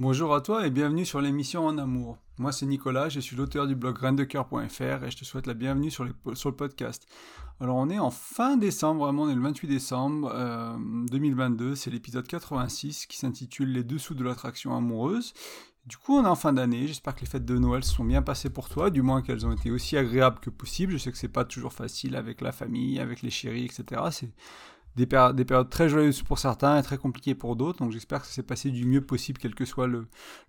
Bonjour à toi et bienvenue sur l'émission En Amour. Moi c'est Nicolas, je suis l'auteur du blog graindecoeur.fr et je te souhaite la bienvenue sur, le podcast. Alors on est en fin décembre, vraiment on est le 28 décembre 2022, euh, c'est l'épisode 86 qui s'intitule Les dessous de l'attraction amoureuse. Du coup on est en fin d'année, j'espère que les fêtes de Noël se sont bien passées pour toi, du moins qu'elles ont été aussi agréables que possible. Je sais que c'est pas toujours facile avec la famille, avec les chéris, etc. C'est des, périodes très joyeuses pour certains et très compliquées pour d'autres. Donc j'espère que ça s'est passé du mieux possible, quel que soit le,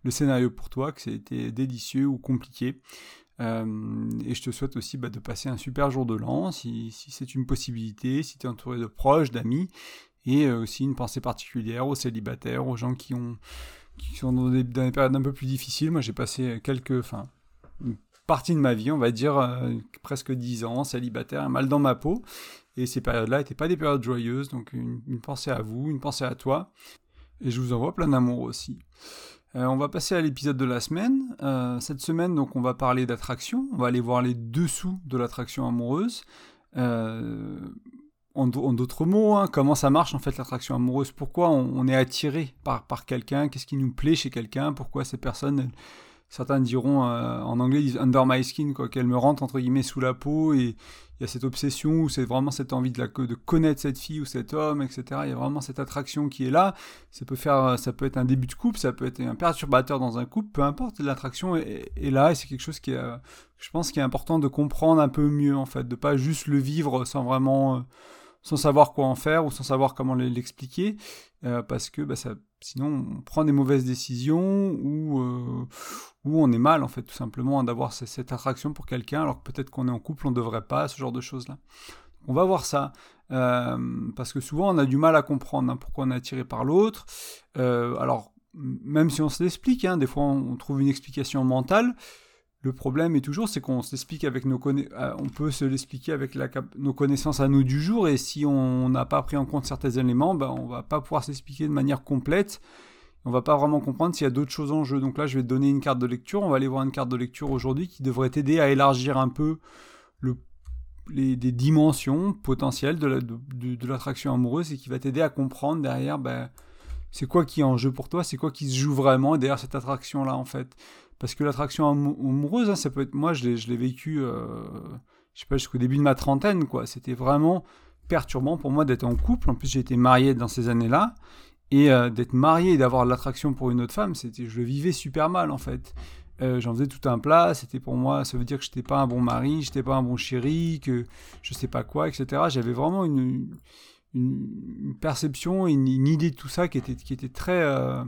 scénario pour toi, que c'était délicieux ou compliqué. Euh, et je te souhaite aussi bah, de passer un super jour de l'an, si, c'est une possibilité, si tu es entouré de proches, d'amis, et euh, aussi une pensée particulière aux célibataires, aux gens qui, ont, qui sont dans des, périodes un peu plus difficiles. Moi j'ai passé quelques, enfin, une partie de ma vie, on va dire euh, presque dix ans, célibataire, mal dans ma peau. Et ces périodes-là n'étaient pas des périodes joyeuses, donc une, pensée à vous, une pensée à toi. Et je vous envoie plein d'amour aussi. Euh, on va passer à l'épisode de la semaine. Euh, cette semaine, donc, on va parler d'attraction. On va aller voir les dessous de l'attraction amoureuse. Euh, en, d'autres mots, hein, comment ça marche en fait l'attraction amoureuse? Pourquoi on, est attiré par, par quelqu'un? Qu'est-ce qui nous plaît chez quelqu'un? Pourquoi ces personnes certains diront en anglais disent under my skin quoi qu'elle me rentre entre guillemets sous la peau et il y a cette obsession ou c'est vraiment cette envie de, connaître cette fille ou cet homme, etc. Il y a vraiment cette attraction qui est là. Ça peut faire, ça peut être un début de couple, ça peut être un perturbateur dans un couple, peu importe. L'attraction est, là et c'est quelque chose qui est, je pense, qui est important de comprendre un peu mieux en fait, de pas juste le vivre sans vraiment, euh, sans savoir quoi en faire ou sans savoir comment l'expliquer, euh, parce que bah, sinon on prend des mauvaises décisions ou euh, où on est mal en fait tout simplement d'avoir cette attraction pour quelqu'un alors que peut-être qu'on est en couple on ne devrait pas ce genre de choses là on va voir ça euh, parce que souvent on a du mal à comprendre hein, pourquoi on est attiré par l'autre. Alors même si on se l'explique hein, des fois on, trouve une explication mentale le problème est toujours c'est qu'on s'explique avec nos euh, peut se l'expliquer avec nos connaissances à nous du jour et si on n'a pas pris en compte certains éléments ben on va pas pouvoir s'expliquer de manière complète on va pas vraiment comprendre s'il y a d'autres choses en jeu. Donc là, je vais te donner une carte de lecture. On va aller voir une carte de lecture aujourd'hui qui devrait t'aider à élargir un peu le, les, dimensions potentielles de l'attraction amoureuse et qui va t'aider à comprendre derrière ben, c'est quoi qui est en jeu pour toi, c'est quoi qui se joue vraiment derrière cette attraction-là en fait? Parce que l'attraction amoureuse, hein, ça peut être moi, je l'ai vécu, euh, je sais pas, jusqu'au début de ma trentaine, quoi. C'était vraiment perturbant pour moi d'être en couple. En plus, j'ai été marié dans ces années-là. Et euh, d'être marié et d'avoir l'attraction pour une autre femme, c'était, je le vivais super mal en fait. Euh, j'en faisais tout un plat, c'était pour moi, ça veut dire que j'étais pas un bon mari, j'étais pas un bon chéri, que je sais pas quoi, etc. J'avais vraiment une, une, perception, une, une, idée de tout ça qui était, qui était très, euh,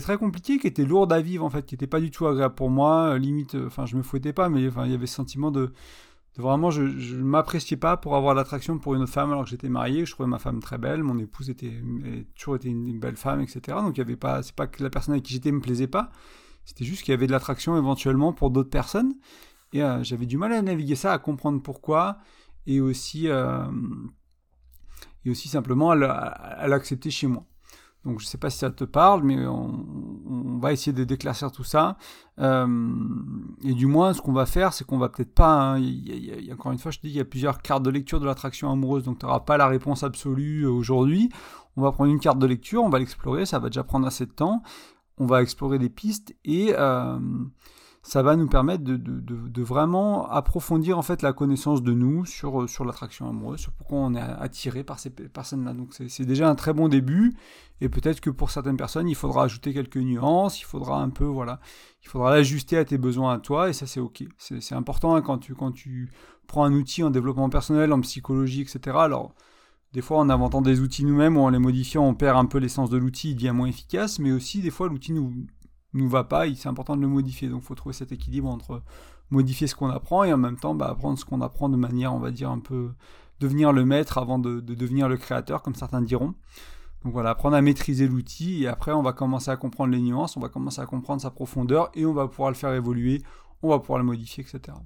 très compliquée, qui était lourde à vivre en fait, qui était pas du tout agréable pour moi. limite, enfin, je me fouettais pas, mais enfin, il y avait ce sentiment de Vraiment, je ne m'appréciais pas pour avoir l'attraction pour une autre femme alors que j'étais marié. Je trouvais ma femme très belle, mon épouse était, toujours été une, belle femme, etc. Donc il y avait pas, c'est pas que la personne avec qui j'étais me plaisait pas, c'était juste qu'il y avait de l'attraction éventuellement pour d'autres personnes. Et euh, j'avais du mal à naviguer ça, à comprendre pourquoi, et aussi, euh, et aussi simplement à l'accepter chez moi. Donc je ne sais pas si ça te parle, mais on, va essayer de d'éclaircir tout ça. Euh, et du moins, ce qu'on va faire, c'est qu'on va peut-être pas. Hein, y encore une fois, je te dis, il y a plusieurs cartes de lecture de l'attraction amoureuse, donc tu n'auras pas la réponse absolue euh, aujourd'hui. On va prendre une carte de lecture, on va l'explorer, ça va déjà prendre assez de temps. On va explorer des pistes et euh, ça va nous permettre de, vraiment approfondir en fait la connaissance de nous sur, euh, sur l'attraction amoureuse, sur pourquoi on est attiré par ces personnes-là. Donc c'est déjà un très bon début, et peut-être que pour certaines personnes, il faudra ajouter quelques nuances, il faudra un peu, voilà, il faudra l'ajuster à tes besoins à toi, et ça c'est ok. C'est important hein, quand, tu, quand tu prends un outil en développement personnel, en psychologie, etc. Alors, des fois, en inventant des outils nous-mêmes ou en les modifiant, on perd un peu l'essence de l'outil, il devient moins efficace, mais aussi, des fois, l'outil nous, nous va pas, c'est important de le modifier. Donc il faut trouver cet équilibre entre modifier ce qu'on apprend et en même temps bah, apprendre ce qu'on apprend de manière, on va dire, un peu devenir le maître avant de, devenir le créateur, comme certains diront. Donc voilà, apprendre à maîtriser l'outil et après on va commencer à comprendre les nuances, on va commencer à comprendre sa profondeur et on va pouvoir le faire évoluer, on va pouvoir le modifier, etc.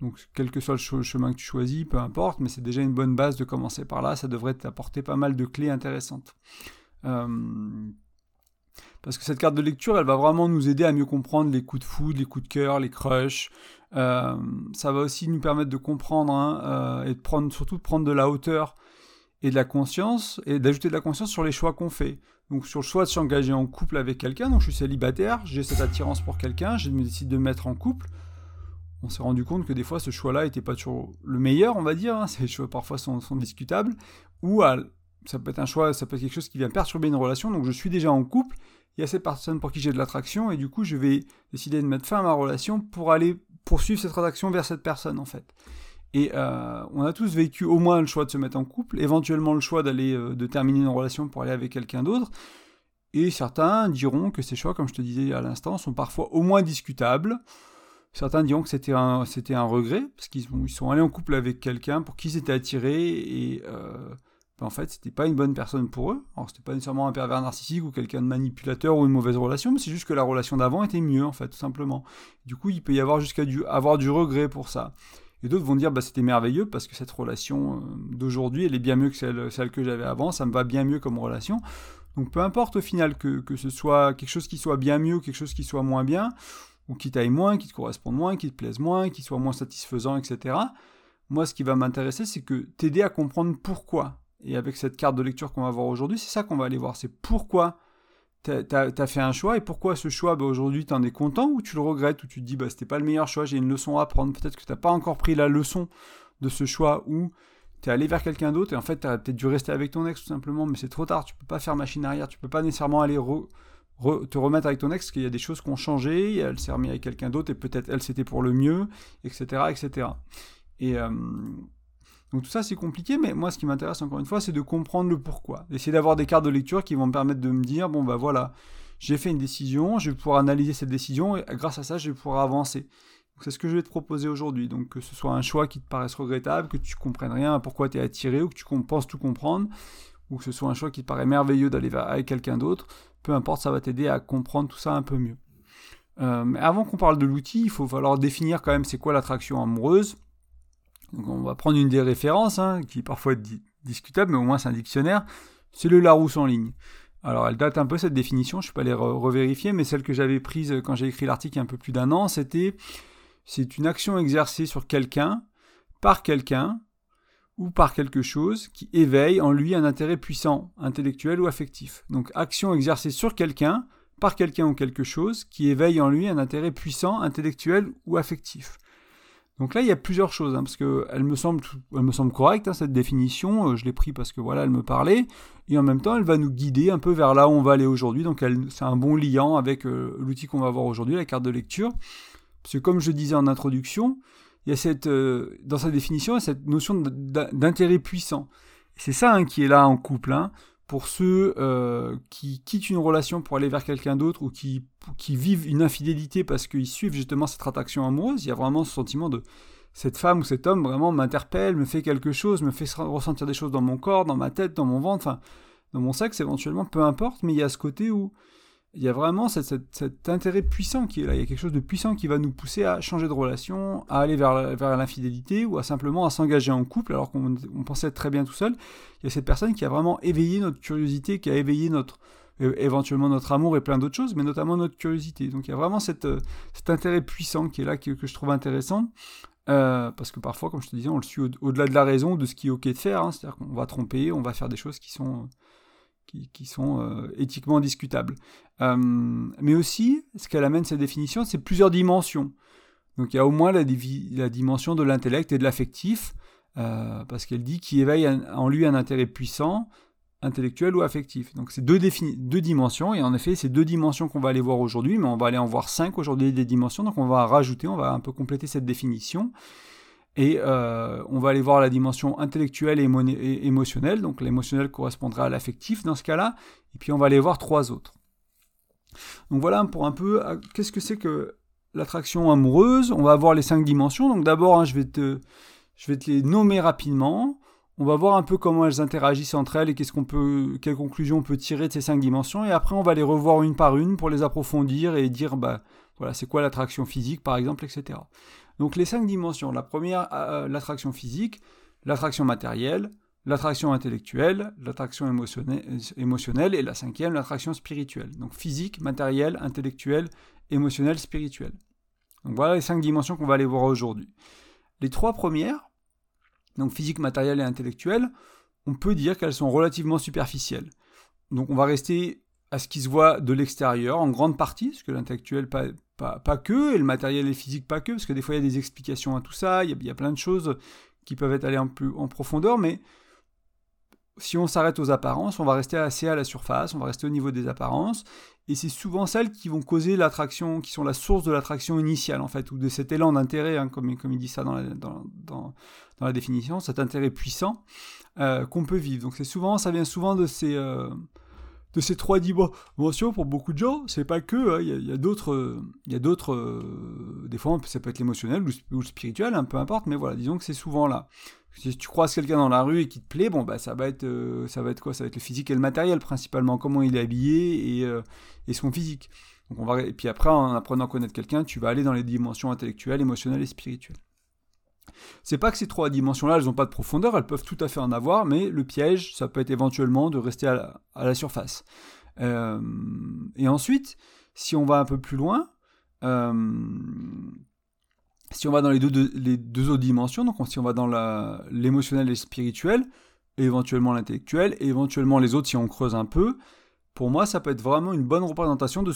Donc quel que soit le chemin que tu choisis, peu importe, mais c'est déjà une bonne base de commencer par là, ça devrait t'apporter pas mal de clés intéressantes. Parce que cette carte de lecture, elle va vraiment nous aider à mieux comprendre les coups de foudre, les coups de cœur, les crushs. Euh, ça va aussi nous permettre de comprendre hein, euh, et de prendre, surtout de prendre de la hauteur et de la conscience, et d'ajouter de la conscience sur les choix qu'on fait. Donc sur le choix de s'engager en couple avec quelqu'un, donc je suis célibataire, j'ai cette attirance pour quelqu'un, je décide de me mettre en couple. On s'est rendu compte que des fois ce choix-là n'était pas toujours le meilleur, on va dire, hein. ces choix parfois sont, discutables, ou ça peut être un choix, ça peut être quelque chose qui vient perturber une relation, donc je suis déjà en couple, il y a cette personne pour qui j'ai de l'attraction, et du coup je vais décider de mettre fin à ma relation pour aller poursuivre cette attraction vers cette personne en fait. Et euh, on a tous vécu au moins le choix de se mettre en couple, éventuellement le choix d'aller euh, de terminer une relation pour aller avec quelqu'un d'autre. Et certains diront que ces choix, comme je te disais à l'instant, sont parfois au moins discutables. Certains diront que c'était un, c'était un regret, parce qu'ils ils sont allés en couple avec quelqu'un pour qui ils étaient attirés, et euh, ben, en fait, c'était pas une bonne personne pour eux. Alors, c'était pas nécessairement un pervers narcissique ou quelqu'un de manipulateur ou une mauvaise relation, mais c'est juste que la relation d'avant était mieux, en fait, tout simplement. Du coup, il peut y avoir jusqu'à du, avoir du regret pour ça. Et d'autres vont dire, bah, c'était merveilleux parce que cette relation euh, d'aujourd'hui, elle est bien mieux que celle, celle que j'avais avant, ça me va bien mieux comme relation. Donc peu importe au final que, que, ce soit quelque chose qui soit bien mieux ou quelque chose qui soit moins bien, ou qui t'aille moins, qui te corresponde moins, qui te plaise moins, qui soit moins satisfaisant, etc. Moi, ce qui va m'intéresser, c'est que t'aider à comprendre pourquoi. Et avec cette carte de lecture qu'on va voir aujourd'hui, c'est ça qu'on va aller voir. C'est pourquoi t'as as, fait un choix et pourquoi ce choix, bah, aujourd'hui, t'en es content ou tu le regrettes ou tu te dis, bah, c'était pas le meilleur choix, j'ai une leçon à apprendre. Peut-être que t'as pas encore pris la leçon de ce choix ou t'es allé vers quelqu'un d'autre et en fait, t'as peut-être dû rester avec ton ex tout simplement, mais c'est trop tard, tu peux pas faire machine arrière, tu peux pas nécessairement aller te remettre avec ton ex parce qu'il y a des choses qui ont changé, elle s'est remise avec quelqu'un d'autre et peut-être elle c'était pour le mieux, etc. etc. Et. Euh, donc tout ça c'est compliqué, mais moi ce qui m'intéresse encore une fois c'est de comprendre le pourquoi. D'essayer d'avoir des cartes de lecture qui vont me permettre de me dire, bon bah voilà, j'ai fait une décision, je vais pouvoir analyser cette décision et grâce à ça je vais pouvoir avancer. C'est ce que je vais te proposer aujourd'hui. Donc que ce soit un choix qui te paraisse regrettable, que tu comprennes rien à pourquoi tu es attiré ou que tu penses tout comprendre, ou que ce soit un choix qui te paraît merveilleux d'aller avec quelqu'un d'autre, peu importe, ça va t'aider à comprendre tout ça un peu mieux. Euh, mais avant qu'on parle de l'outil, il faut falloir définir quand même c'est quoi l'attraction amoureuse on va prendre une des références, hein, qui parfois est discutable, mais au moins c'est un dictionnaire, c'est le Larousse en ligne. Alors elle date un peu cette définition, je ne peux pas les revérifier, mais celle que j'avais prise quand j'ai écrit l'article il y a un peu plus d'un an, c'était c'est une action exercée sur quelqu'un, par quelqu'un, ou par quelque chose qui éveille en lui un intérêt puissant, intellectuel ou affectif. Donc action exercée sur quelqu'un, par quelqu'un ou quelque chose qui éveille en lui un intérêt puissant, intellectuel ou affectif. Donc là, il y a plusieurs choses, hein, parce qu'elle me semble, elle me semble correcte, hein, cette définition. Euh, je l'ai pris parce que voilà, elle me parlait. Et en même temps, elle va nous guider un peu vers là où on va aller aujourd'hui. Donc c'est un bon liant avec euh, l'outil qu'on va voir aujourd'hui, la carte de lecture. Parce que comme je disais en introduction, il y a cette, euh, dans sa définition, il y a cette notion d'intérêt puissant. C'est ça hein, qui est là en couple pour ceux euh, qui quittent une relation pour aller vers quelqu'un d'autre ou qui, qui vivent une infidélité parce qu'ils suivent justement cette attraction amoureuse, il y a vraiment ce sentiment de cette femme ou cet homme vraiment m'interpelle, me fait quelque chose, me fait ressentir des choses dans mon corps, dans ma tête, dans mon ventre, enfin, dans mon sexe éventuellement, peu importe, mais il y a ce côté où il y a vraiment cet intérêt puissant qui est là. Il y a quelque chose de puissant qui va nous pousser à changer de relation, à aller vers, l'infidélité ou à simplement à s'engager en couple alors qu'on pensait être très bien tout seul. Il y a cette personne qui a vraiment éveillé notre curiosité, qui a éveillé notre éventuellement notre amour et plein d'autres choses, mais notamment notre curiosité. Donc il y a vraiment cette, cet intérêt puissant qui est là, que, je trouve intéressant. Euh, parce que parfois, comme je te disais, on le suit au-delà de la raison, de ce qui est ok de faire. Hein. C'est-à-dire qu'on va tromper, on va faire des choses qui sont qui, sont euh, éthiquement discutables. Euh, mais aussi, ce qu'elle amène cette définition, c'est plusieurs dimensions. Donc il y a au moins la, dimension de l'intellect et de l'affectif, euh, parce qu'elle dit qu'il éveille en lui un intérêt puissant, intellectuel ou affectif. Donc c'est deux dimensions, et en effet, c'est deux dimensions qu'on va aller voir aujourd'hui, mais on va aller en voir cinq aujourd'hui des dimensions, donc on va rajouter, on va un peu compléter cette définition. Et euh, on va aller voir la dimension intellectuelle et, émotionnelle. Donc l'émotionnel correspondra à l'affectif dans ce cas-là. Et puis on va aller voir trois autres. Donc voilà pour un peu euh, qu'est-ce que c'est que l'attraction amoureuse? On va voir les cinq dimensions. Donc d'abord, hein, je, vais te, je vais te les nommer rapidement. On va voir un peu comment elles interagissent entre elles et qu'est-ce qu'on peut, quelles conclusions on peut tirer de ces cinq dimensions. Et après, on va les revoir une par une pour les approfondir et dire, bah, voilà, c'est quoi l'attraction physique, par exemple, etc. Donc les cinq dimensions. La première, euh, l'attraction physique, l'attraction matérielle, l'attraction intellectuelle, l'attraction émotionnelle, et la cinquième, l'attraction spirituelle. Donc physique, matériel, intellectuel, émotionnel, spirituel. Donc voilà les cinq dimensions qu'on va aller voir aujourd'hui. Les trois premières, donc physique, matériel et intellectuel, on peut dire qu'elles sont relativement superficielles. Donc on va rester à ce qui se voit de l'extérieur en grande partie, parce que l'intellectuel pas, que, et le matériel et le physique pas que, parce que des fois il y a des explications à tout ça, il y a, plein de choses qui peuvent être allées en, en profondeur, mais si on s'arrête aux apparences, on va rester assez à la surface, on va rester au niveau des apparences, et c'est souvent celles qui vont causer l'attraction, qui sont la source de l'attraction initiale, en fait, ou de cet élan d'intérêt, hein, comme, comme il dit ça dans la, dans, dans, la définition, cet intérêt puissant euh, qu'on peut vivre. Donc c'est souvent, ça vient souvent de ces, euh, de ces trois dimensions pour beaucoup de gens. C'est pas que, hein, il y a, d'autres, il y a d'autres, euh, des fois ça peut être l'émotionnel ou, le spirituel, hein, peu importe, mais voilà, disons que c'est souvent là. Si tu croises quelqu'un dans la rue et qui te plaît, bon bah ça va être euh, ça va être quoi? Ça va être le physique et le matériel principalement, comment il est habillé et, euh, et son physique. Donc on va et puis après en apprenant à connaître quelqu'un, tu vas aller dans les dimensions intellectuelles, émotionnelles et spirituelles. C'est pas que ces trois dimensions-là, elles n'ont pas de profondeur, elles peuvent tout à fait en avoir, mais le piège, ça peut être éventuellement de rester à la, surface. Euh, et ensuite, si on va un peu plus loin, si on va dans les deux, autres dimensions, donc si on va dans l'émotionnel et le spirituel, et éventuellement l'intellectuel, et éventuellement les autres si on creuse un peu, pour moi ça peut être vraiment une bonne représentation de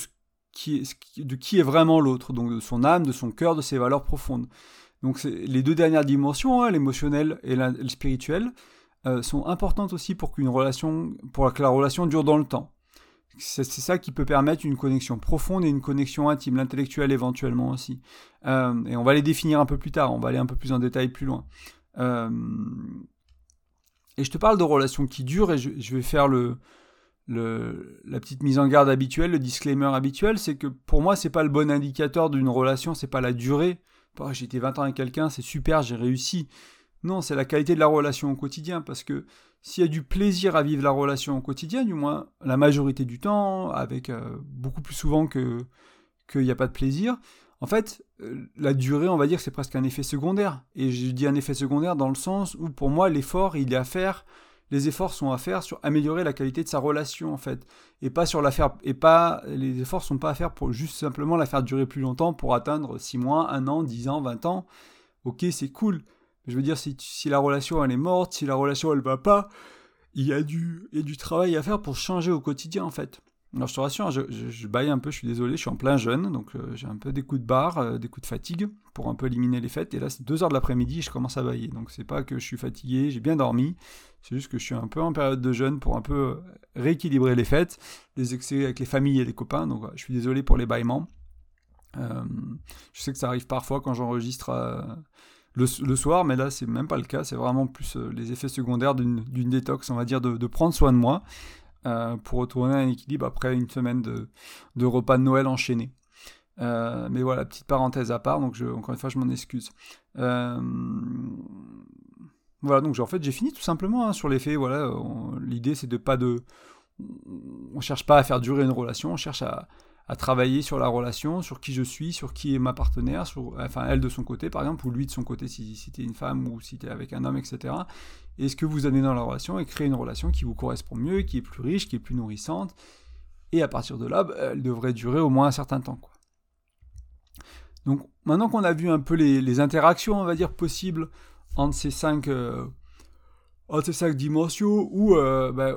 qui est vraiment l'autre, donc de son âme, de son cœur, de ses valeurs profondes. Donc les deux dernières dimensions, hein, l'émotionnel et, le spirituel, euh, sont importantes aussi pour relation, pour que la relation dure dans le temps. C'est ça qui peut permettre une connexion profonde et une connexion intime, l'intellectuel éventuellement aussi. Euh, et on va les définir un peu plus tard, on va aller un peu plus en détail plus loin. Euh, et je te parle de relations qui durent et je, vais faire la petite mise en garde habituelle, le disclaimer habituel, c'est que pour moi, c'est pas le bon indicateur d'une relation, c'est pas la durée. J'ai été 20 ans avec quelqu'un, c'est super, j'ai réussi. Non, c'est la qualité de la relation au quotidien, parce que s'il y a du plaisir à vivre la relation au quotidien, du moins la majorité du temps, avec euh, beaucoup plus souvent que qu'il n'y a pas de plaisir, en fait, euh, la durée, on va dire, c'est presque un effet secondaire. Et je dis un effet secondaire dans le sens où, pour moi, l'effort, il est à faire. Les efforts sont à faire sur améliorer la qualité de sa relation, en fait, et pas sur la faire. Et pas les efforts sont pas à faire pour juste simplement la faire durer plus longtemps pour atteindre 6 mois, 1 an, 10 ans, 20 ans. Ok, c'est cool. Je veux dire, si, la relation elle est morte, si la relation elle va pas, il a du, il y a du travail à faire pour changer au quotidien en fait. Alors je te rassure, je, baille un peu, je suis désolé, je suis en plein jeûne, donc euh, j'ai un peu des coups de barre, euh, des coups de fatigue pour un peu éliminer les fêtes. Et là, c'est 2h de l'après-midi, je commence à bailler. Donc c'est pas que je suis fatigué, j'ai bien dormi, c'est juste que je suis un peu en période de jeûne pour un peu euh, rééquilibrer les fêtes, les excès avec les familles et les copains. Donc je suis désolé pour les bâillements. je sais que ça arrive parfois quand j'enregistre le, soir, mais là c'est même pas le cas, c'est vraiment plus les effets secondaires d'une détox, on va dire, de, prendre soin de moi euh, pour retourner à un équilibre après une semaine de, repas de Noël enchaînés. Euh, mais voilà, petite parenthèse à part, donc encore une fois je m'en excuse. voilà, donc en fait j'ai fini tout simplement hein, sur les faits. Voilà, l'idée c'est de pas de, on cherche pas à faire durer une relation, on cherche à, à travailler sur la relation, sur qui je suis, sur qui est ma partenaire, sur, enfin elle de son côté par exemple, ou lui de son côté si, si tu es une femme ou si tu es avec un homme, etc. Et ce que vous amenez dans la relation et créer une relation qui vous correspond mieux, qui est plus riche, qui est plus nourrissante. Et à partir de là, bah, elle devrait durer au moins un certain temps. Quoi. Donc maintenant qu'on a vu un peu les, interactions, on va dire, possibles entre ces cinq, euh, ces cinq dimensions, où euh, bah,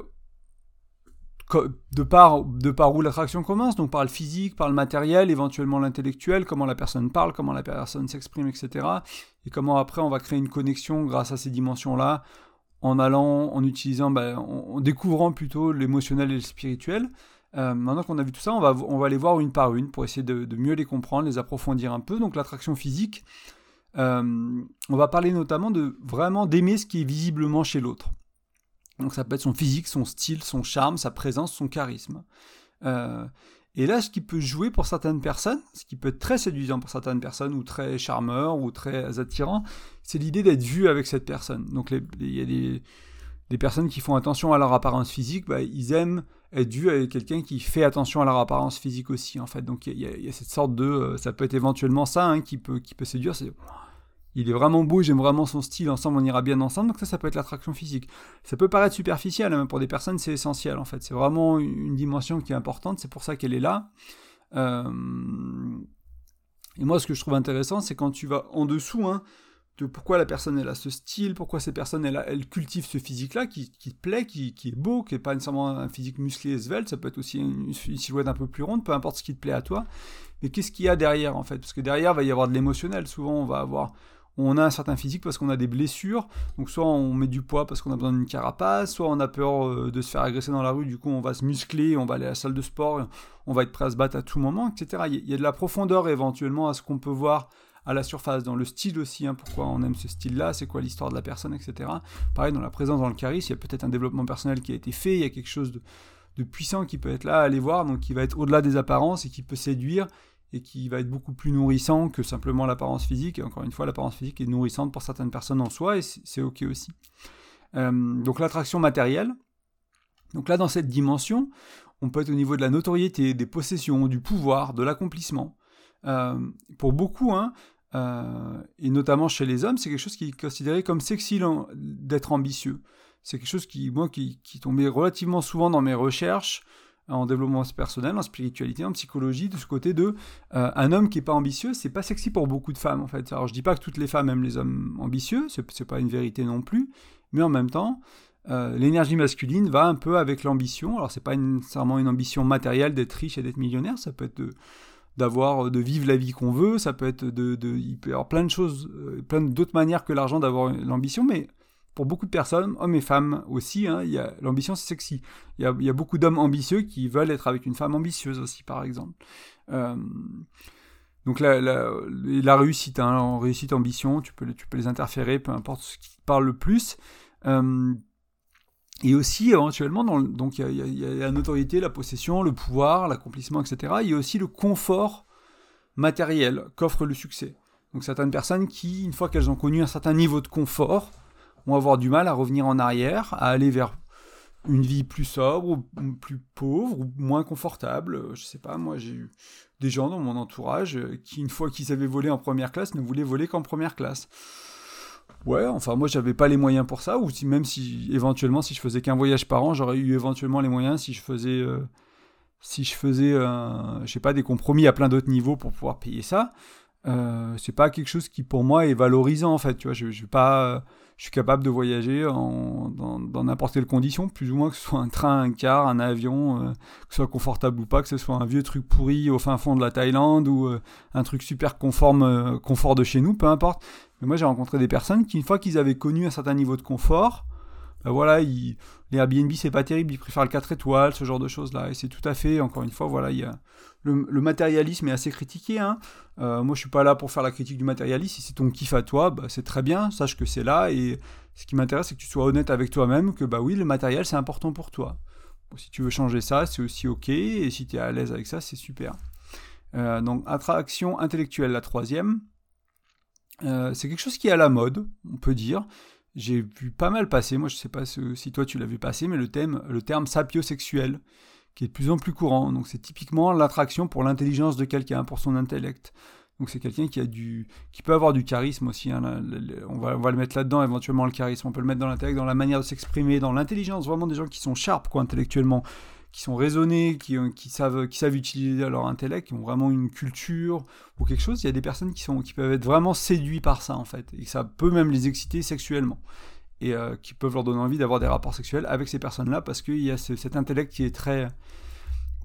de par, de par où l'attraction commence, donc par le physique, par le matériel, éventuellement l'intellectuel, comment la personne parle, comment la personne s'exprime, etc. Et comment après on va créer une connexion grâce à ces dimensions-là, en allant, en utilisant, ben, en, découvrant plutôt l'émotionnel et le spirituel. Euh, maintenant qu'on a vu tout ça, on va, on va les voir une par une pour essayer de, mieux les comprendre, les approfondir un peu. Donc l'attraction physique, euh, on va parler notamment de vraiment d'aimer ce qui est visiblement chez l'autre. Donc ça peut être son physique, son style, son charme, sa présence, son charisme. Euh, et là, ce qui peut jouer pour certaines personnes, ce qui peut être très séduisant pour certaines personnes, ou très charmeur, ou très attirant, c'est l'idée d'être vu avec cette personne. Donc il y a des, personnes qui font attention à leur apparence physique, bah, ils aiment être vus avec quelqu'un qui fait attention à leur apparence physique aussi, en fait. Donc il y, a cette sorte de... Euh, ça peut être éventuellement ça hein, qui, peut, qui peut séduire, c'est il est vraiment beau, j'aime vraiment son style, ensemble on ira bien ensemble, donc ça, ça peut être l'attraction physique. Ça peut paraître superficiel, mais hein, pour des personnes c'est essentiel en fait, c'est vraiment une dimension qui est importante, c'est pour ça qu'elle est là. Euh, et moi ce que je trouve intéressant, c'est quand tu vas en dessous, hein, de pourquoi la personne a ce style, pourquoi cette personne elle, elle cultive ce physique-là qui, te plaît, qui, qui, est beau, qui n'est pas nécessairement un physique musclé et svelte, ça peut être aussi une, silhouette un peu plus ronde, peu importe ce qui te plaît à toi. Mais qu'est-ce qu'il y a derrière en fait? Parce que derrière, il va y avoir de l'émotionnel. Souvent, on va avoir on a un certain physique parce qu'on a des blessures. Donc soit on met du poids parce qu'on a besoin d'une carapace, soit on a peur euh, de se faire agresser dans la rue, du coup on va se muscler, on va aller à la salle de sport, on va être prêt à se battre à tout moment, etc. Il y a de la profondeur éventuellement à ce qu'on peut voir à la surface, dans le style aussi, hein, pourquoi on aime ce style-là, c'est quoi l'histoire de la personne, etc. Pareil, dans la présence, dans le charisme, il y a peut-être un développement personnel qui a été fait, il y a quelque chose de, puissant qui peut être là à aller voir, donc qui va être au-delà des apparences et qui peut séduire et qui va être beaucoup plus nourrissant que simplement l'apparence physique. Et encore une fois, l'apparence physique est nourrissante pour certaines personnes en soi et c'est ok aussi. Euh, donc l'attraction matérielle. Donc là, dans cette dimension, on peut être au niveau de la notoriété, des possessions, du pouvoir, de l'accomplissement. Euh, pour beaucoup, hein, euh, et notamment chez les hommes, c'est quelque chose qui est considéré comme sexy d'être ambitieux. C'est quelque chose qui, moi, qui, qui, tombait relativement souvent dans mes recherches en développement personnel, en spiritualité, en psychologie, de ce côté de euh, un homme qui est pas ambitieux, c'est pas sexy pour beaucoup de femmes en fait. Alors je dis pas que toutes les femmes aiment les hommes ambitieux, c'est pas une vérité non plus, mais en même temps, euh, l'énergie masculine va un peu avec l'ambition. Alors c'est pas nécessairement une ambition matérielle d'être riche et d'être millionnaire, ça peut être de, d'avoir euh, de vivre la vie qu'on veut, ça peut être de, de, il peut y avoir plein de choses, plein d'autres manières que l'argent d'avoir l'ambition, mais pour beaucoup de personnes, hommes et femmes aussi, hein, l'ambition c'est sexy. Il y, a, y beaucoup d'hommes ambitieux qui veulent être avec une femme ambitieuse aussi, par exemple. Euh, donc la, réussite, hein, en réussite, ambition, tu peux, tu peux les interférer, peu importe ce qui te parle le plus. Euh, et aussi, éventuellement, donc il y, a la notoriété, la possession, le pouvoir, l'accomplissement, etc. Il y a aussi le confort matériel qu'offre le succès. Donc certaines personnes qui, une fois qu'elles ont connu un certain niveau de confort, vont avoir du mal à revenir en arrière, à aller vers une vie plus sobre, plus pauvre, moins confortable. Je sais pas, moi j'ai eu des gens dans mon entourage qui, une fois qu'ils avaient volé en première classe, ne voulaient voler qu'en première classe. Ouais, enfin moi j'avais pas les moyens pour ça, ou si, même si éventuellement si je faisais qu'un voyage par an, j'aurais eu éventuellement les moyens si je faisais, euh, si je faisais, euh, je sais pas, des compromis à plein d'autres niveaux pour pouvoir payer ça. Euh, c'est pas quelque chose qui pour moi est valorisant en fait, tu vois, je, je pas, je suis capable de voyager dans n'importe quelle condition, plus ou moins que ce soit un train, un car, un avion, euh, que ce soit confortable ou pas, que ce soit un vieux truc pourri au fin fond de la Thaïlande ou un truc super conforme, confort de chez nous, peu importe. Mais moi, j'ai rencontré des personnes qui, une fois qu'ils avaient connu un certain niveau de confort, ben voilà, les Airbnb, c'est pas terrible, ils préfèrent le 4 étoiles, ce genre de choses-là. Et c'est tout à fait, encore une fois, voilà, il le, matérialisme est assez critiqué. Hein. Euh, moi, je suis pas là pour faire la critique du matérialisme. Si c'est ton kiff à toi, bah, c'est très bien, sache que c'est là. Et ce qui m'intéresse, c'est que tu sois honnête avec toi-même, que bah oui, le matériel, c'est important pour toi. si tu veux changer ça, c'est aussi OK. Et si tu es à l'aise avec ça, c'est super. Euh, donc, attraction intellectuelle, la troisième. Euh, c'est quelque chose qui est à la mode, on peut dire. J'ai vu pas mal passer, moi je sais pas si toi tu l'as vu passer, mais le, thème, le terme sapiosexuel, qui est de plus en plus courant. Donc c'est typiquement l'attraction pour l'intelligence de quelqu'un, pour son intellect. Donc c'est quelqu'un qui a du, qui peut avoir du charisme aussi. Hein, on, va, on, va, le mettre là-dedans éventuellement le charisme. On peut le mettre dans l'intellect, dans la manière de s'exprimer, dans l'intelligence. Vraiment des gens qui sont sharp quoi intellectuellement, qui sont raisonnés, qui, euh, qui, savent, qui savent utiliser leur intellect, qui ont vraiment une culture ou quelque chose. Il y a des personnes qui, sont, qui peuvent être vraiment séduits par ça, en fait, et ça peut même les exciter sexuellement, et euh, qui peuvent leur donner envie d'avoir des rapports sexuels avec ces personnes-là, parce qu'il y a cet intellect qui est très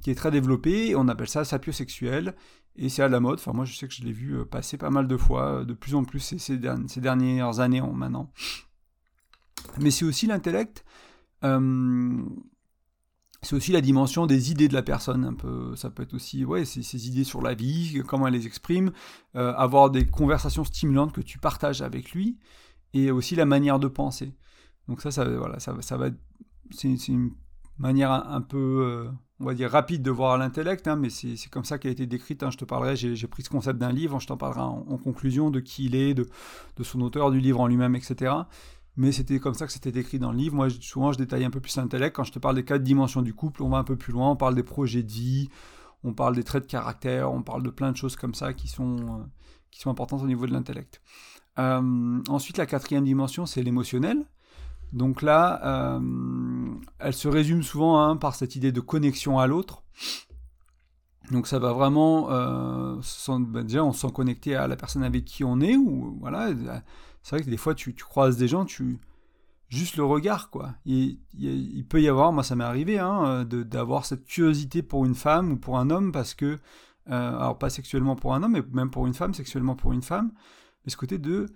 qui est très développé, on appelle ça sapiosexuel, et c'est à la mode, enfin moi je sais que je l'ai vu euh, passer pas mal de fois, de plus en plus ces, dernières années maintenant. Mais c'est aussi l'intellect c'est aussi la dimension des idées de la personne un peu. Ça peut être aussi ouais ses, idées sur la vie comment elle les exprime euh, avoir des conversations stimulantes que tu partages avec lui et aussi la manière de penser. Donc ça ça voilà ça, ça va c'est une manière un, peu euh, on va dire rapide de voir l'intellect hein, mais c'est comme ça qu'elle a été décrite hein. je te parlerai j'ai pris ce concept d'un livre je t'en parlerai en, conclusion de qui il est de son auteur du livre en lui-même etc mais c'était comme ça que c'était écrit dans le livre. Moi, souvent, je détaille un peu plus l'intellect. Quand je te parle des quatre dimensions du couple, on va un peu plus loin, on parle des projets vie, on parle des traits de caractère, on parle de plein de choses comme ça qui sont, euh, qui sont importantes au niveau de l'intellect. Euh, ensuite, la quatrième dimension, c'est l'émotionnel. Donc là, euh, elle se résume souvent hein, par cette idée de connexion à l'autre. Donc ça va vraiment, euh, ben, déjà on se sent connecté à la personne avec qui on est, ou voilà, c'est vrai que des fois tu, croises des gens, tu juste le regard quoi. Il, peut y avoir, moi ça m'est arrivé, hein, d'avoir cette curiosité pour une femme ou pour un homme parce que, euh, alors pas sexuellement pour un homme, mais même pour une femme, sexuellement pour une femme, mais ce côté de,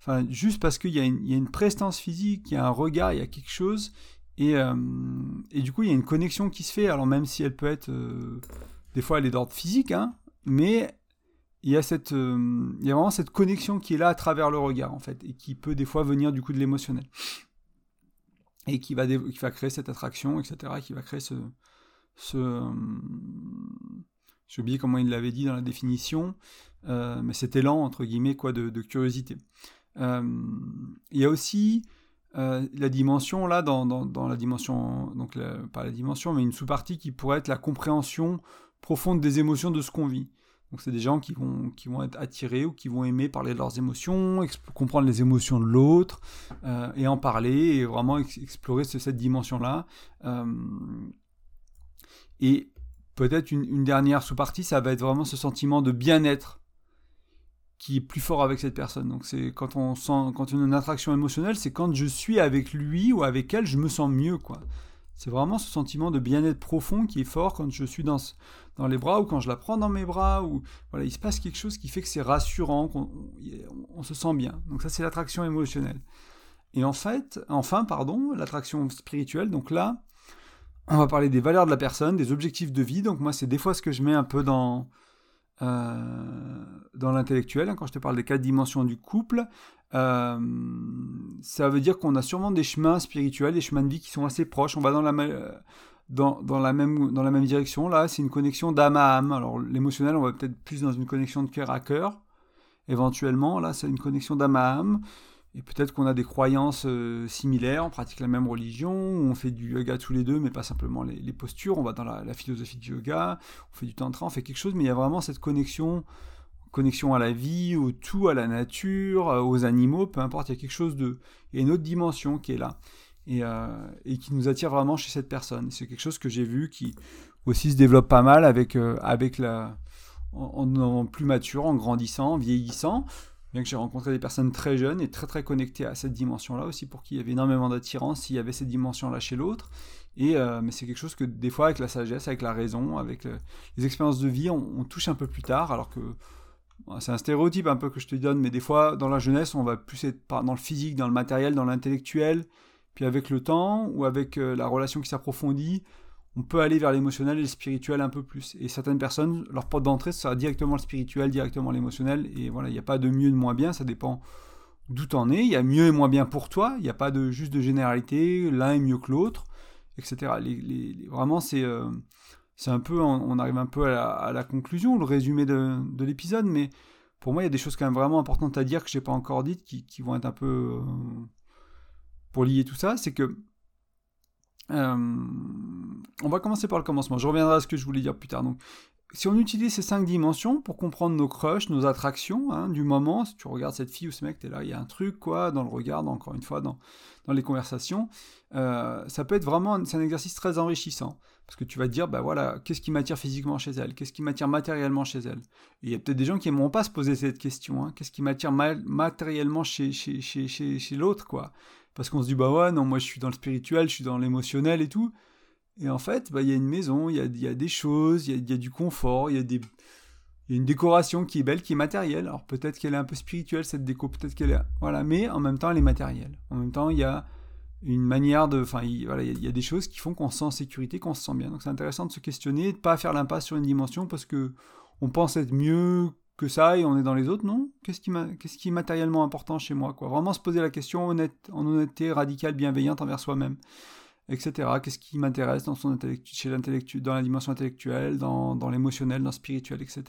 enfin juste parce qu'il y, y, a une prestance physique, il y a un regard, il y a quelque chose, et, euh, et du coup il y a une connexion qui se fait, alors même si elle peut être des fois, elle est d'ordre physique, hein, mais il y, a cette, euh, il y a vraiment cette connexion qui est là à travers le regard, en fait, et qui peut des fois venir du coup de l'émotionnel. Et qui va, qui va créer cette attraction, etc., qui va créer ce... euh, j'ai oublié comment il l'avait dit dans la définition, euh, mais cet élan, entre guillemets, quoi, de, curiosité. il y a aussi la dimension, là, dans, dans, la dimension, donc pas la dimension, mais une sous-partie qui pourrait être la compréhension profonde des émotions de ce qu'on vit. Donc c'est des gens qui vont, qui vont être attirés ou qui vont aimer parler de leurs émotions, comprendre les émotions de l'autre, euh, et en parler, et vraiment explorer cette dimension-là. Euh, et peut-être une, dernière sous-partie, ça va être vraiment ce sentiment de bien-être qui est plus fort avec cette personne. Donc c'est quand on sent, quand on a une attraction émotionnelle, c'est quand je suis avec lui ou avec elle, je me sens mieux, quoi. C'est vraiment ce sentiment de bien-être profond qui est fort quand je suis dans, les bras ou quand je la prends dans mes bras. Ou voilà, il se passe quelque chose qui fait que c'est rassurant, qu'on on, se sent bien. Donc ça, c'est l'attraction émotionnelle. Et en fait, enfin, pardon, l'attraction spirituelle. Donc là, on va parler des valeurs de la personne, des objectifs de vie. Donc moi, c'est des fois ce que je mets un peu dans euh, l'intellectuel. Quand je te parle des quatre dimensions du couple, euh, ça veut dire qu'on a sûrement des chemins spirituels, des chemins de vie qui sont assez proches. On va dans la, dans, dans la, même, dans la même direction. Là, c'est une connexion d'âme à âme. Alors, l'émotionnel, on va peut-être plus dans une connexion de cœur à cœur. Éventuellement, là, c'est une connexion d'âme à âme. Et peut-être qu'on a des croyances euh, similaires, on pratique la même religion, on fait du yoga tous les deux, mais pas simplement les, postures. On va dans la, la, philosophie du yoga, on fait du tantra, on fait quelque chose, mais il y a vraiment cette connexion connexion à la vie, au tout, à la nature, euh, aux animaux, peu importe, il y a quelque chose de... Il y a une autre dimension qui est là et, euh, qui nous attire vraiment chez cette personne. C'est quelque chose que j'ai vu qui aussi se développe pas mal avec, euh, avec la... En, en, plus mature, en grandissant, en vieillissant. Bien que j'ai rencontré des personnes très jeunes et très très connectées à cette dimension-là aussi, pour qu'il y avait énormément d'attirance s'il y avait cette dimension-là chez l'autre. Mais c'est quelque chose que des fois avec la sagesse, avec la raison, avec les expériences de vie, on, touche un peu plus tard, alors que c'est un stéréotype un peu que je te donne, mais des fois, dans la jeunesse, on va plus être dans le physique, dans le matériel, dans l'intellectuel. Puis avec le temps, ou avec euh, la relation qui s'approfondit, on peut aller vers l'émotionnel et le spirituel un peu plus. Et certaines personnes, leur porte d'entrée, ce sera directement le spirituel, directement l'émotionnel. Et voilà, il n'y a pas de mieux, de moins bien, ça dépend d'où t'en es. Il y a mieux et moins bien pour toi. Il n'y a pas de juste de généralité, l'un est mieux que l'autre, etc. vraiment, c'est... Euh, c'est un peu, on, arrive un peu à la, conclusion, le résumé de, l'épisode, mais pour moi, il y a des choses quand même vraiment importantes à dire que je n'ai pas encore dites, qui, vont être un peu euh, pour lier tout ça. C'est que euh, on va commencer par le commencement. Je reviendrai à ce que je voulais dire plus tard. Si on utilise ces cinq dimensions pour comprendre nos crushs, nos attractions hein, du moment, si tu regardes cette fille ou ce mec, es là, il y a un truc quoi dans le regard, encore une fois dans, dans les conversations, euh, ça peut être vraiment un, un exercice très enrichissant. Parce que tu vas te dire, bah voilà, qu'est-ce qui m'attire physiquement chez elle? Qu'est-ce qui m'attire matériellement chez elle? Il y a peut-être des gens qui n'aimeront pas se poser cette question. Hein. Qu'est-ce qui m'attire matériellement chez, chez, chez, chez, chez l'autre, quoi? Parce qu'on se dit, bah ouais, non, moi je suis dans le spirituel, je suis dans l'émotionnel et tout. Et en fait, bah, il y a une maison, il y a, des choses, il y, a, du confort, il y a une décoration qui est belle, qui est matérielle. Alors peut-être qu'elle est un peu spirituelle cette déco, peut-être qu'elle est voilà, mais en même temps elle est matérielle. En même temps il y a une manière de. Enfin, il, y, a des choses qui font qu'on se sent en sécurité, qu'on se sent bien. Donc c'est intéressant de se questionner, de pas faire l'impasse sur une dimension parce que on pense être mieux que ça et on est dans les autres. Non Qu'est-ce qui, est matériellement important chez moi quoi Vraiment se poser la question en honnêteté radicale, bienveillante envers soi-même, etc. Qu'est-ce qui m'intéresse dans, son chez dans la dimension intellectuelle, dans, dans l'émotionnel, dans le spirituel, etc.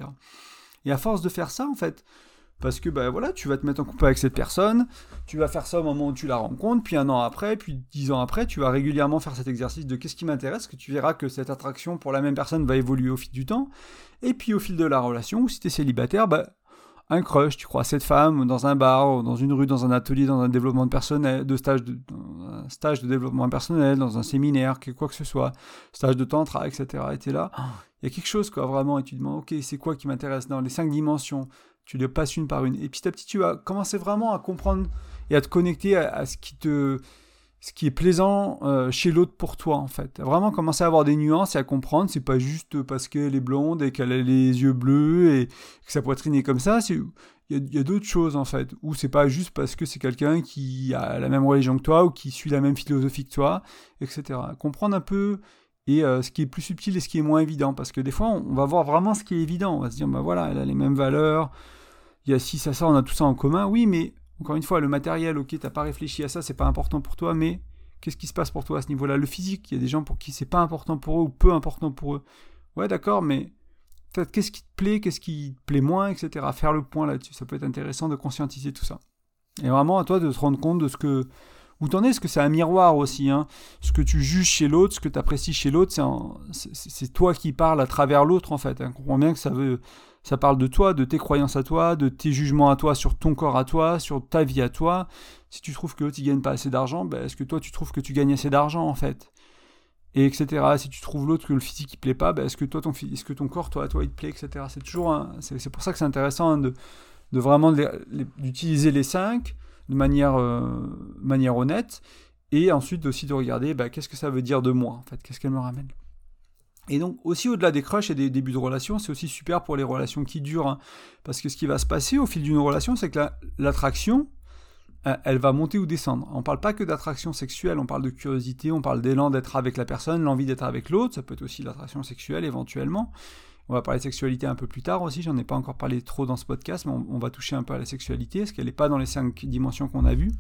Et à force de faire ça, en fait, parce que bah, voilà, tu vas te mettre en couple avec cette personne, tu vas faire ça au moment où tu la rencontres, puis un an après, puis dix ans après, tu vas régulièrement faire cet exercice de qu'est-ce qui m'intéresse, que tu verras que cette attraction pour la même personne va évoluer au fil du temps. Et puis au fil de la relation, ou si tu es célibataire, bah, un crush, tu crois cette femme dans un bar, dans une rue, dans un atelier, dans un développement personnel, de stage de, un stage de développement personnel, dans un séminaire, quoi que ce soit, stage de tantra, etc. Et tu es là, il y a quelque chose, quoi, vraiment, et tu te demandes, ok, c'est quoi qui m'intéresse dans les cinq dimensions? Tu les passes une par une. Et petit à petit, tu vas commencer vraiment à comprendre et à te connecter à ce qui te ce qui est plaisant euh, chez l'autre pour toi en fait. Vraiment commencer à avoir des nuances et à comprendre, c'est pas juste parce qu'elle est blonde et qu'elle a les yeux bleus et que sa poitrine est comme ça, il y a, d'autres choses en fait, ou c'est pas juste parce que c'est quelqu'un qui a la même religion que toi ou qui suit la même philosophie que toi, etc. Comprendre un peu et euh, ce qui est plus subtil et ce qui est moins évident, parce que des fois on, va voir vraiment ce qui est évident, on va se dire bah voilà, elle a les mêmes valeurs, il y a ci, ça, ça, on a tout ça en commun, oui, mais encore une fois, le matériel, ok, t'as pas réfléchi à ça, c'est pas important pour toi, mais qu'est-ce qui se passe pour toi à ce niveau-là? Le physique, il y a des gens pour qui c'est pas important pour eux ou peu important pour eux. Ouais, d'accord, mais qu'est-ce qui te plaît, qu'est-ce qui te plaît moins, etc. Faire le point là-dessus, ça peut être intéressant de conscientiser tout ça. Et vraiment à toi de te rendre compte de ce que où t'en es, ce que c'est un miroir aussi. Hein. Ce que tu juges chez l'autre, ce que tu apprécies chez l'autre, c'est toi qui parles à travers l'autre en fait. On comprend bien que ça veut, ça parle de toi, de tes croyances à toi, de tes jugements à toi sur ton corps à toi, sur ta vie à toi. Si tu trouves que l'autre ne gagne pas assez d'argent, ben, est-ce que toi tu trouves que tu gagnes assez d'argent en fait? Et etc. Si tu trouves l'autre que le physique ne plaît pas, ben, est-ce que toi ton est-ce ton corps toi toi il te plaît, etc. C'est toujours c'est, pour ça que c'est intéressant hein, de, vraiment d'utiliser les cinq de manière, euh, honnête et ensuite aussi de regarder ben, qu'est-ce que ça veut dire de moi en fait, qu'est-ce qu'elle me ramène. Et donc aussi au-delà des crushs et des débuts de relation, c'est aussi super pour les relations qui durent. Hein. parce que ce qui va se passer au fil d'une relation, c'est que l'attraction, euh, elle va monter ou descendre. On ne parle pas que d'attraction sexuelle, on parle de curiosité, on parle d'élan d'être avec la personne, l'envie d'être avec l'autre, ça peut être aussi l'attraction sexuelle éventuellement. On va parler de sexualité un peu plus tard aussi, j'en ai pas encore parlé trop dans ce podcast, mais on, va toucher un peu à la sexualité, parce qu'elle n'est pas dans les cinq dimensions qu'on a vues?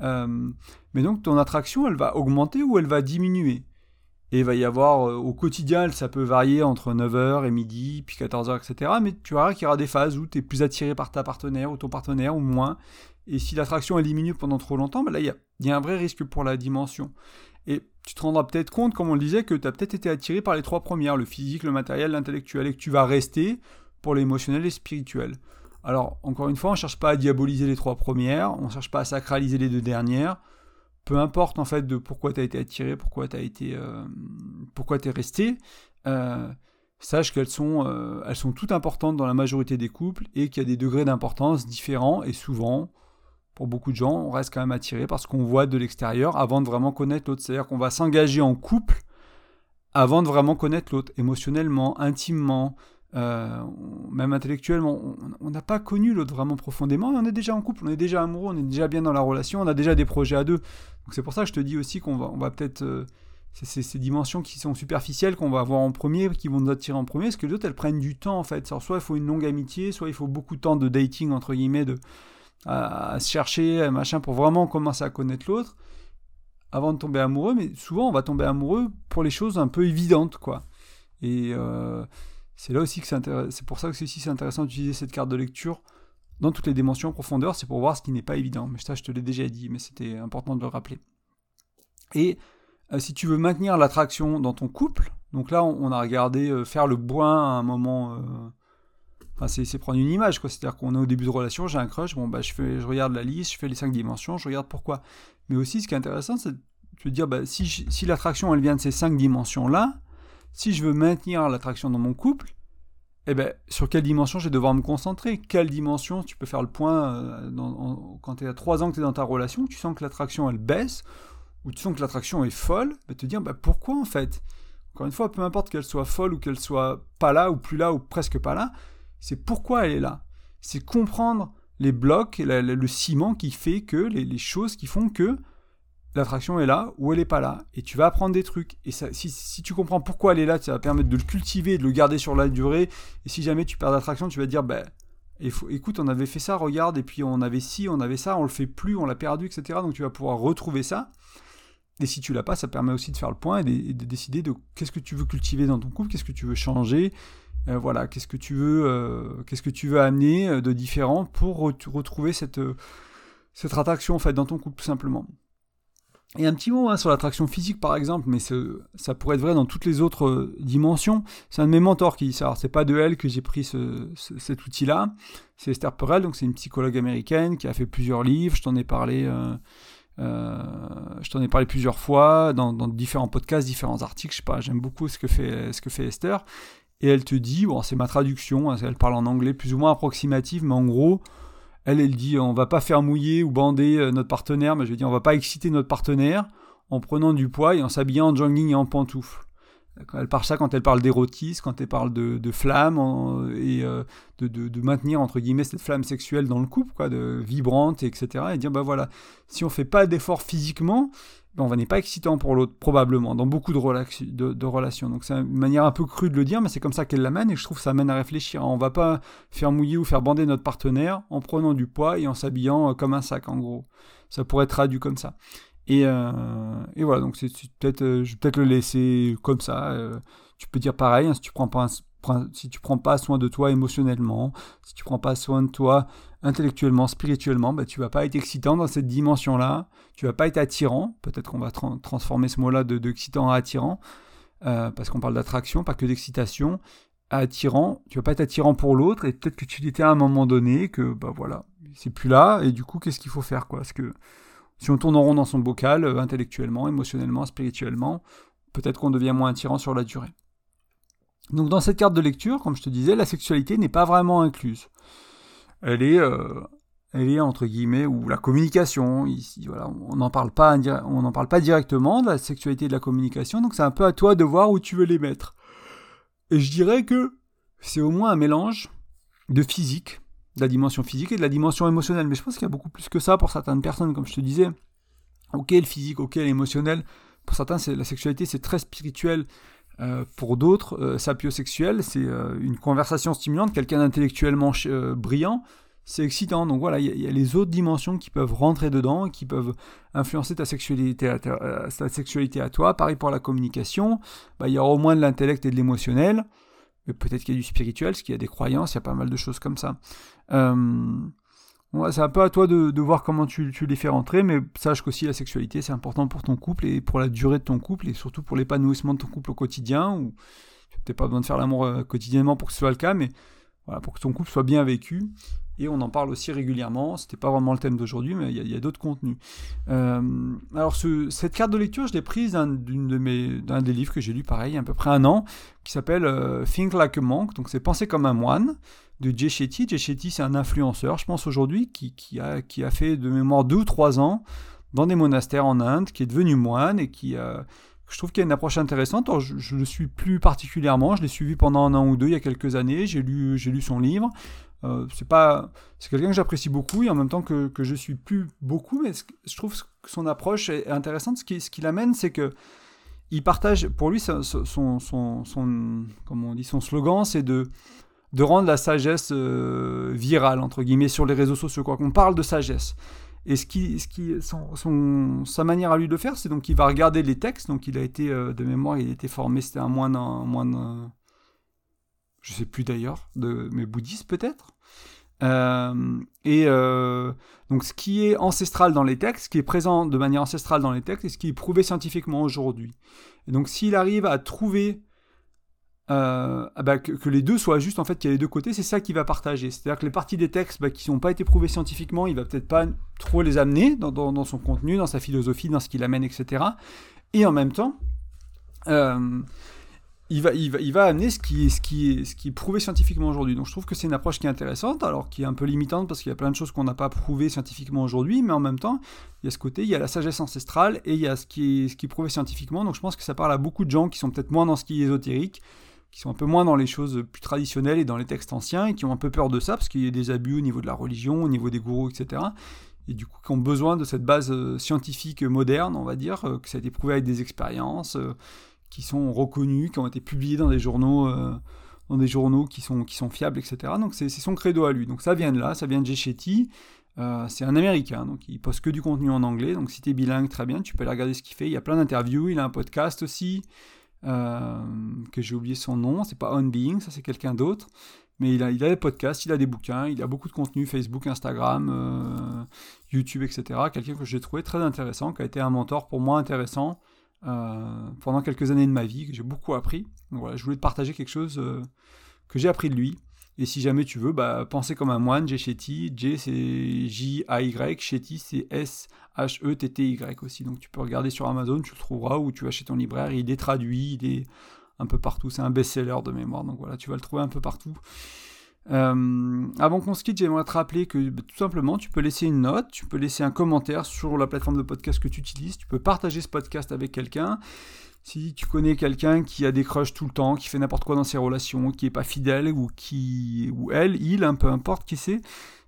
Euh, mais donc ton attraction, elle va augmenter ou elle va diminuer? Et il va y avoir, euh, au quotidien, ça peut varier entre 9h et midi, puis 14h, etc. Mais tu verras qu'il y aura des phases où tu es plus attiré par ta partenaire ou ton partenaire ou moins. Et si l'attraction est diminue pendant trop longtemps, ben là, il y, a, un vrai risque pour la dimension. Et tu te rendras peut-être compte, comme on le disait, que tu as peut-être été attiré par les trois premières, le physique, le matériel, l'intellectuel, et que tu vas rester pour l'émotionnel et spirituel. Alors, encore une fois, on ne cherche pas à diaboliser les trois premières, on ne cherche pas à sacraliser les deux dernières peu importe en fait de pourquoi tu as été attiré, pourquoi tu as été, euh, pourquoi es resté, euh, sache qu'elles sont, euh, sont toutes importantes dans la majorité des couples et qu'il y a des degrés d'importance différents et souvent, pour beaucoup de gens, on reste quand même attiré parce qu'on voit de l'extérieur avant de vraiment connaître l'autre. C'est-à-dire qu'on va s'engager en couple avant de vraiment connaître l'autre, émotionnellement, intimement, euh, même intellectuellement, on n'a pas connu l'autre vraiment profondément, on est déjà en couple, on est déjà amoureux, on est déjà bien dans la relation, on a déjà des projets à deux. Donc c'est pour ça que je te dis aussi qu'on va, on va peut-être... Euh, c'est ces dimensions qui sont superficielles qu'on va avoir en premier, qui vont nous attirer en premier, parce que les autres, elles prennent du temps en fait. soit il faut une longue amitié, soit il faut beaucoup de temps de dating, entre guillemets, de, à, se chercher, machin, pour vraiment commencer à connaître l'autre, avant de tomber amoureux. Mais souvent, on va tomber amoureux pour les choses un peu évidentes, quoi. Et... Euh, c'est là aussi que c'est pour ça que c'est intéressant d'utiliser cette carte de lecture dans toutes les dimensions en profondeur, c'est pour voir ce qui n'est pas évident. Mais ça, je te l'ai déjà dit, mais c'était important de le rappeler. Et euh, si tu veux maintenir l'attraction dans ton couple, donc là, on, a regardé euh, faire le boin à un moment. C'est prendre une image, quoi. C'est-à-dire qu'on est au début de relation, j'ai un crush, bon, bah, je, fais, je regarde la liste, je fais les cinq dimensions, je regarde pourquoi. Mais aussi, ce qui est intéressant, c'est de dire, bah, si, si l'attraction, elle vient de ces cinq dimensions-là, si je veux maintenir l'attraction dans mon couple, eh ben, sur quelle dimension je vais devoir me concentrer? Quelle dimension Tu peux faire le point euh, quand tu es à 3 ans que tu es dans ta relation, tu sens que l'attraction elle baisse, ou tu sens que l'attraction est folle, te dire bah, pourquoi en fait? Encore une fois, peu importe qu'elle soit folle ou qu'elle soit pas là, ou plus là, ou presque pas là, c'est pourquoi elle est là. C'est comprendre les blocs le ciment qui fait que, les choses qui font que l'attraction est là ou elle n'est pas là. Et tu vas apprendre des trucs. Et si, tu comprends pourquoi elle est là, ça va permettre de le cultiver, de le garder sur la durée. Et si jamais tu perds l'attraction, tu vas dire, bah, écoute, on avait fait ça, regarde, et puis on avait ci, on avait ça, on le fait plus, on l'a perdu, etc. Donc tu vas pouvoir retrouver ça. Et si tu l'as pas, ça permet aussi de faire le point et de, décider de qu'est-ce que tu veux cultiver dans ton couple, qu'est-ce que tu veux changer, euh, voilà, qu'est-ce que tu veux, euh, qu'est-ce que tu veux amener euh, de différent pour retrouver cette, cette attraction en fait dans ton couple tout simplement. Et un petit mot hein, sur l'attraction physique par exemple, mais ça pourrait être vrai dans toutes les autres dimensions. C'est un de mes mentors qui dit ça. Alors c'est pas de elle que j'ai pris cet outil-là. C'est Esther Perel, donc c'est une psychologue américaine qui a fait plusieurs livres. Je t'en ai parlé. Je t'en ai parlé plusieurs fois dans, différents podcasts, différents articles. Je sais pas, j'aime beaucoup ce que fait ce que fait Esther. Et elle te dit, bon, c'est ma traduction. Hein, elle parle en anglais plus ou moins approximative, mais en gros, elle, elle dit on va pas faire mouiller ou bander euh, notre partenaire, mais je veux dire on va pas exciter notre partenaire en prenant du poids et en s'habillant en jogging et en pantoufles. Elle parle ça quand elle parle d'érotisme, quand elle parle de, flamme et euh, de, maintenir entre guillemets cette flamme sexuelle dans le couple, quoi, vibrante, etc. Et dire bah voilà, si on fait pas d'effort physiquement, on n'est pas excitant pour l'autre, probablement, dans beaucoup de, de, relations. Donc c'est une manière un peu crue de le dire, mais c'est comme ça qu'elle l'amène, et je trouve que ça amène à réfléchir. On va pas faire mouiller ou faire bander notre partenaire en prenant du poids et en s'habillant euh, comme un sac, en gros. Ça pourrait être traduit comme ça. Et, euh, voilà, donc peut-être, euh, je vais peut-être le laisser comme ça. tu peux dire pareil, hein, si tu prends pas si tu prends pas soin de toi émotionnellement, si tu prends pas soin de toi intellectuellement, spirituellement, bah, tu vas pas être excitant dans cette dimension-là, tu vas pas être attirant, peut-être qu'on va transformer ce mot-là de, excitant à attirant, euh, parce qu'on parle d'attraction, pas que d'excitation, attirant, tu vas pas être attirant pour l'autre, et peut-être que tu l'étais à un moment donné, que bah voilà, c'est plus là, et du coup, qu'est-ce qu'il faut faire quoi? Parce que si on tourne en rond dans son bocal, euh, intellectuellement, émotionnellement, spirituellement, peut-être qu'on devient moins attirant sur la durée. Donc dans cette carte de lecture, comme je te disais, la sexualité n'est pas vraiment incluse elle est, euh, elle est entre guillemets, ou la communication. Ici, voilà, on n'en parle pas, on n'en parle pas directement de la sexualité et de la communication, donc c'est un peu à toi de voir où tu veux les mettre. Et je dirais que c'est au moins un mélange de physique, de la dimension physique et de la dimension émotionnelle. Mais je pense qu'il y a beaucoup plus que ça pour certaines personnes, comme je te disais. Ok, le physique, ok, l'émotionnel. Pour certains, la sexualité, c'est très spirituel. Euh, pour d'autres, euh, sapiosexuel, c'est euh, une conversation stimulante, quelqu'un d'intellectuellement brillant, c'est excitant. Donc voilà, il y, a les autres dimensions qui peuvent rentrer dedans, qui peuvent influencer ta sexualité à, ta, sexualité à toi. Pareil pour la communication, bah, il y aura au moins de l'intellect et de l'émotionnel, mais peut-être qu'il y a du spirituel, parce qu'il y a des croyances, il y a pas mal de choses comme ça c'est un peu à toi de, voir comment tu, les fais rentrer, mais sache qu'aussi la sexualité, c'est important pour ton couple et pour la durée de ton couple et surtout pour l'épanouissement de ton couple au quotidien. Où tu n'as peut-être pas besoin de faire l'amour euh, quotidiennement pour que ce soit le cas, mais voilà, pour que ton couple soit bien vécu. Et on en parle aussi régulièrement. C'était pas vraiment le thème d'aujourd'hui, mais il y a, d'autres contenus. Euh, alors, cette carte de lecture, je l'ai prise d'un, de des livres que j'ai lu, pareil, à peu près un an, qui s'appelle euh, Think Like a Monk. Donc, c'est Penser comme un moine de Jay Shetty. Jay Shetty, c'est un influenceur, je pense aujourd'hui, qui, a, qui a fait de mémoire deux ou trois ans dans des monastères en Inde, qui est devenu moine et qui a je trouve qu'il y a une approche intéressante. je, ne le suis plus particulièrement, je l'ai suivi pendant un an ou deux il y a quelques années, j'ai lu, j'ai lu son livre. Euh, c'est pas, c'est quelqu'un que j'apprécie beaucoup et en même temps que, que je suis plus beaucoup, mais je trouve que son approche est intéressante. Ce qui, ce qui l'amène, c'est que il partage, pour lui, son, son, son, son comment on dit, son slogan, c'est de de rendre la sagesse euh, virale, entre guillemets, sur les réseaux sociaux, quoi qu'on parle de sagesse. Et ce qui, ce qui, son, sa manière à lui de faire, c'est donc qu'il va regarder les textes. Donc il a été, euh, de mémoire, il a été formé, c'était un moine, un moine, je sais plus d'ailleurs, de, mais bouddhiste peut-être. Euh, et donc ce qui est ancestral dans les textes, ce qui est présent de manière ancestrale dans les textes, et ce qui est prouvé scientifiquement aujourd'hui. Et donc s'il arrive à trouver euh, ah bah, que, les deux soient juste en fait qu'il y a les deux côtés, c'est ça qu'il va partager. C'est-à-dire que les parties des textes bah, qui n'ont pas été prouvées scientifiquement, il va peut-être pas trop les amener dans, son contenu, dans sa philosophie, dans ce qu'il amène, etc. Et en même temps, euh, il, va, il, va, il va amener ce qui, ce, qui ce qui est prouvé scientifiquement aujourd'hui. Donc je trouve que c'est une approche qui est intéressante, alors qui est un peu limitante parce qu'il y a plein de choses qu'on n'a pas prouvées scientifiquement aujourd'hui, mais en même temps, il y a ce côté, il y a la sagesse ancestrale et il y a ce qui est, ce qui est prouvé scientifiquement. Donc je pense que ça parle à beaucoup de gens qui sont peut-être moins dans ce qui est ésotérique qui sont un peu moins dans les choses plus traditionnelles et dans les textes anciens, et qui ont un peu peur de ça, parce qu'il y a des abus au niveau de la religion, au niveau des gourous, etc. Et du coup, qui ont besoin de cette base euh, scientifique moderne, on va dire, euh, que ça a été prouvé avec des expériences, euh, qui sont reconnues, qui ont été publiées dans des journaux, dans des journaux qui sont, qui sont fiables, etc. Donc c'est son credo à lui. Donc ça vient de là, ça vient de Jay Shetty. c'est un américain, donc il poste que du contenu en anglais. Donc si tu es bilingue, très bien, tu peux aller regarder ce qu'il fait. Il y a plein d'interviews, il a un podcast aussi. Euh, que j'ai oublié son nom, c'est pas On Being, ça c'est quelqu'un d'autre. Mais il a, il a des podcasts, il a des bouquins, il a beaucoup de contenu Facebook, Instagram, euh, YouTube, etc. Quelqu'un que j'ai trouvé très intéressant, qui a été un mentor pour moi intéressant euh, pendant quelques années de ma vie, j'ai beaucoup appris. Voilà, je voulais te partager quelque chose euh, que j'ai appris de lui. Et si jamais tu veux, bah, penser comme un moine, Jay Shetty. Jay c'est J-A-Y, Shetty c'est S-H-E-T-T-Y aussi. Donc tu peux regarder sur Amazon, tu le trouveras, ou tu vas ton libraire, il est traduit, il est un peu partout. C'est un best-seller de mémoire, donc voilà, tu vas le trouver un peu partout. Euh, avant qu'on se quitte, j'aimerais te rappeler que bah, tout simplement, tu peux laisser une note, tu peux laisser un commentaire sur la plateforme de podcast que tu utilises, tu peux partager ce podcast avec quelqu'un. Si tu connais quelqu'un qui a des crushs tout le temps, qui fait n'importe quoi dans ses relations, qui est pas fidèle, ou qui, ou elle, il, un peu importe qui c'est,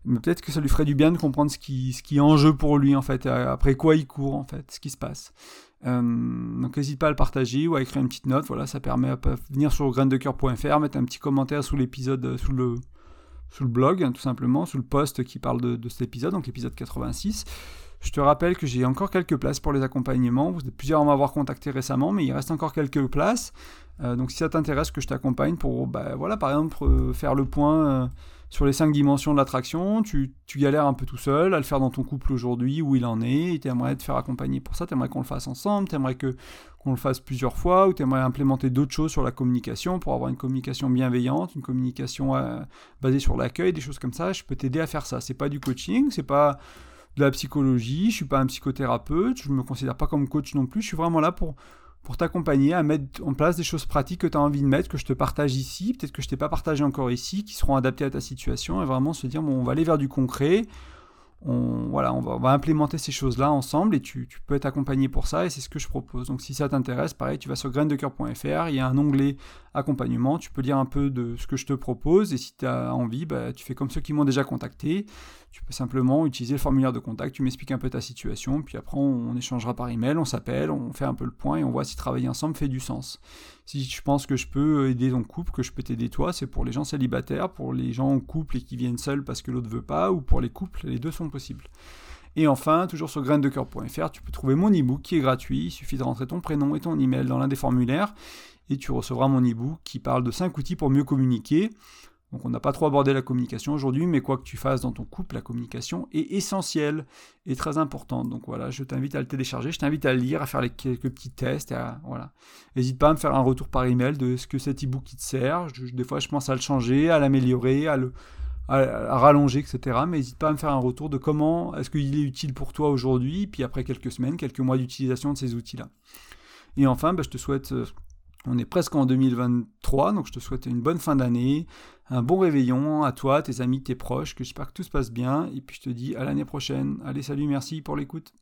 mais peut-être que ça lui ferait du bien de comprendre ce qui, ce qui est en jeu pour lui en fait, après quoi il court en fait, ce qui se passe. Euh, donc n'hésite pas à le partager ou à écrire une petite note. Voilà, ça permet de venir sur graindecoeur.fr, mettre un petit commentaire sous l'épisode, euh, sous le, sous le blog, hein, tout simplement, sous le post qui parle de, cet épisode, donc l'épisode 86. Je te rappelle que j'ai encore quelques places pour les accompagnements. Vous êtes plusieurs à m'avoir contacté récemment, mais il reste encore quelques places. Euh, donc si ça t'intéresse que je t'accompagne pour, bah, voilà, par exemple, faire le point sur les cinq dimensions de l'attraction, tu, galères un peu tout seul à le faire dans ton couple aujourd'hui, où il en est, et tu aimerais te faire accompagner pour ça, tu aimerais qu'on le fasse ensemble, tu aimerais qu'on le fasse plusieurs fois, ou tu aimerais implémenter d'autres choses sur la communication pour avoir une communication bienveillante, une communication euh, basée sur l'accueil, des choses comme ça, je peux t'aider à faire ça. C'est pas du coaching, c'est pas de la psychologie, je suis pas un psychothérapeute, je me considère pas comme coach non plus, je suis vraiment là pour pour t'accompagner à mettre en place des choses pratiques que tu as envie de mettre, que je te partage ici, peut-être que je t'ai pas partagé encore ici, qui seront adaptées à ta situation, et vraiment se dire, bon, on va aller vers du concret, on, voilà, on va, implémenter ces choses-là ensemble, et tu, peux être accompagné pour ça, et c'est ce que je propose. Donc si ça t'intéresse, pareil, tu vas sur graindecoeur.fr, il y a un onglet accompagnement, tu peux lire un peu de ce que je te propose, et si tu as envie, bah, tu fais comme ceux qui m'ont déjà contacté, tu peux simplement utiliser le formulaire de contact, tu m'expliques un peu ta situation, puis après on, échangera par email, on s'appelle, on fait un peu le point et on voit si travailler ensemble fait du sens. Si je pense que je peux aider ton couple, que je peux t'aider toi, c'est pour les gens célibataires, pour les gens en couple et qui viennent seuls parce que l'autre veut pas, ou pour les couples, les deux sont possibles. Et enfin, toujours sur graindecoeur.fr, tu peux trouver mon e-book qui est gratuit, il suffit de rentrer ton prénom et ton email dans l'un des formulaires, et tu recevras mon e-book qui parle de 5 outils pour mieux communiquer. Donc on n'a pas trop abordé la communication aujourd'hui, mais quoi que tu fasses dans ton couple, la communication est essentielle et très importante. Donc voilà, je t'invite à le télécharger, je t'invite à le lire, à faire les quelques petits tests. voilà. N'hésite pas à me faire un retour par email de ce que cet e-book te sert. des fois, je pense à le changer, à l'améliorer, à le rallonger, etc. Mais n'hésite pas à me faire un retour de comment est-ce qu'il est utile pour toi aujourd'hui, puis après quelques semaines, quelques mois d'utilisation de ces outils-là. Et enfin, bah, je te souhaite euh, on est presque en 2023, donc je te souhaite une bonne fin d'année, un bon réveillon à toi, tes amis, tes proches, que j'espère que tout se passe bien, et puis je te dis à l'année prochaine. Allez, salut, merci pour l'écoute.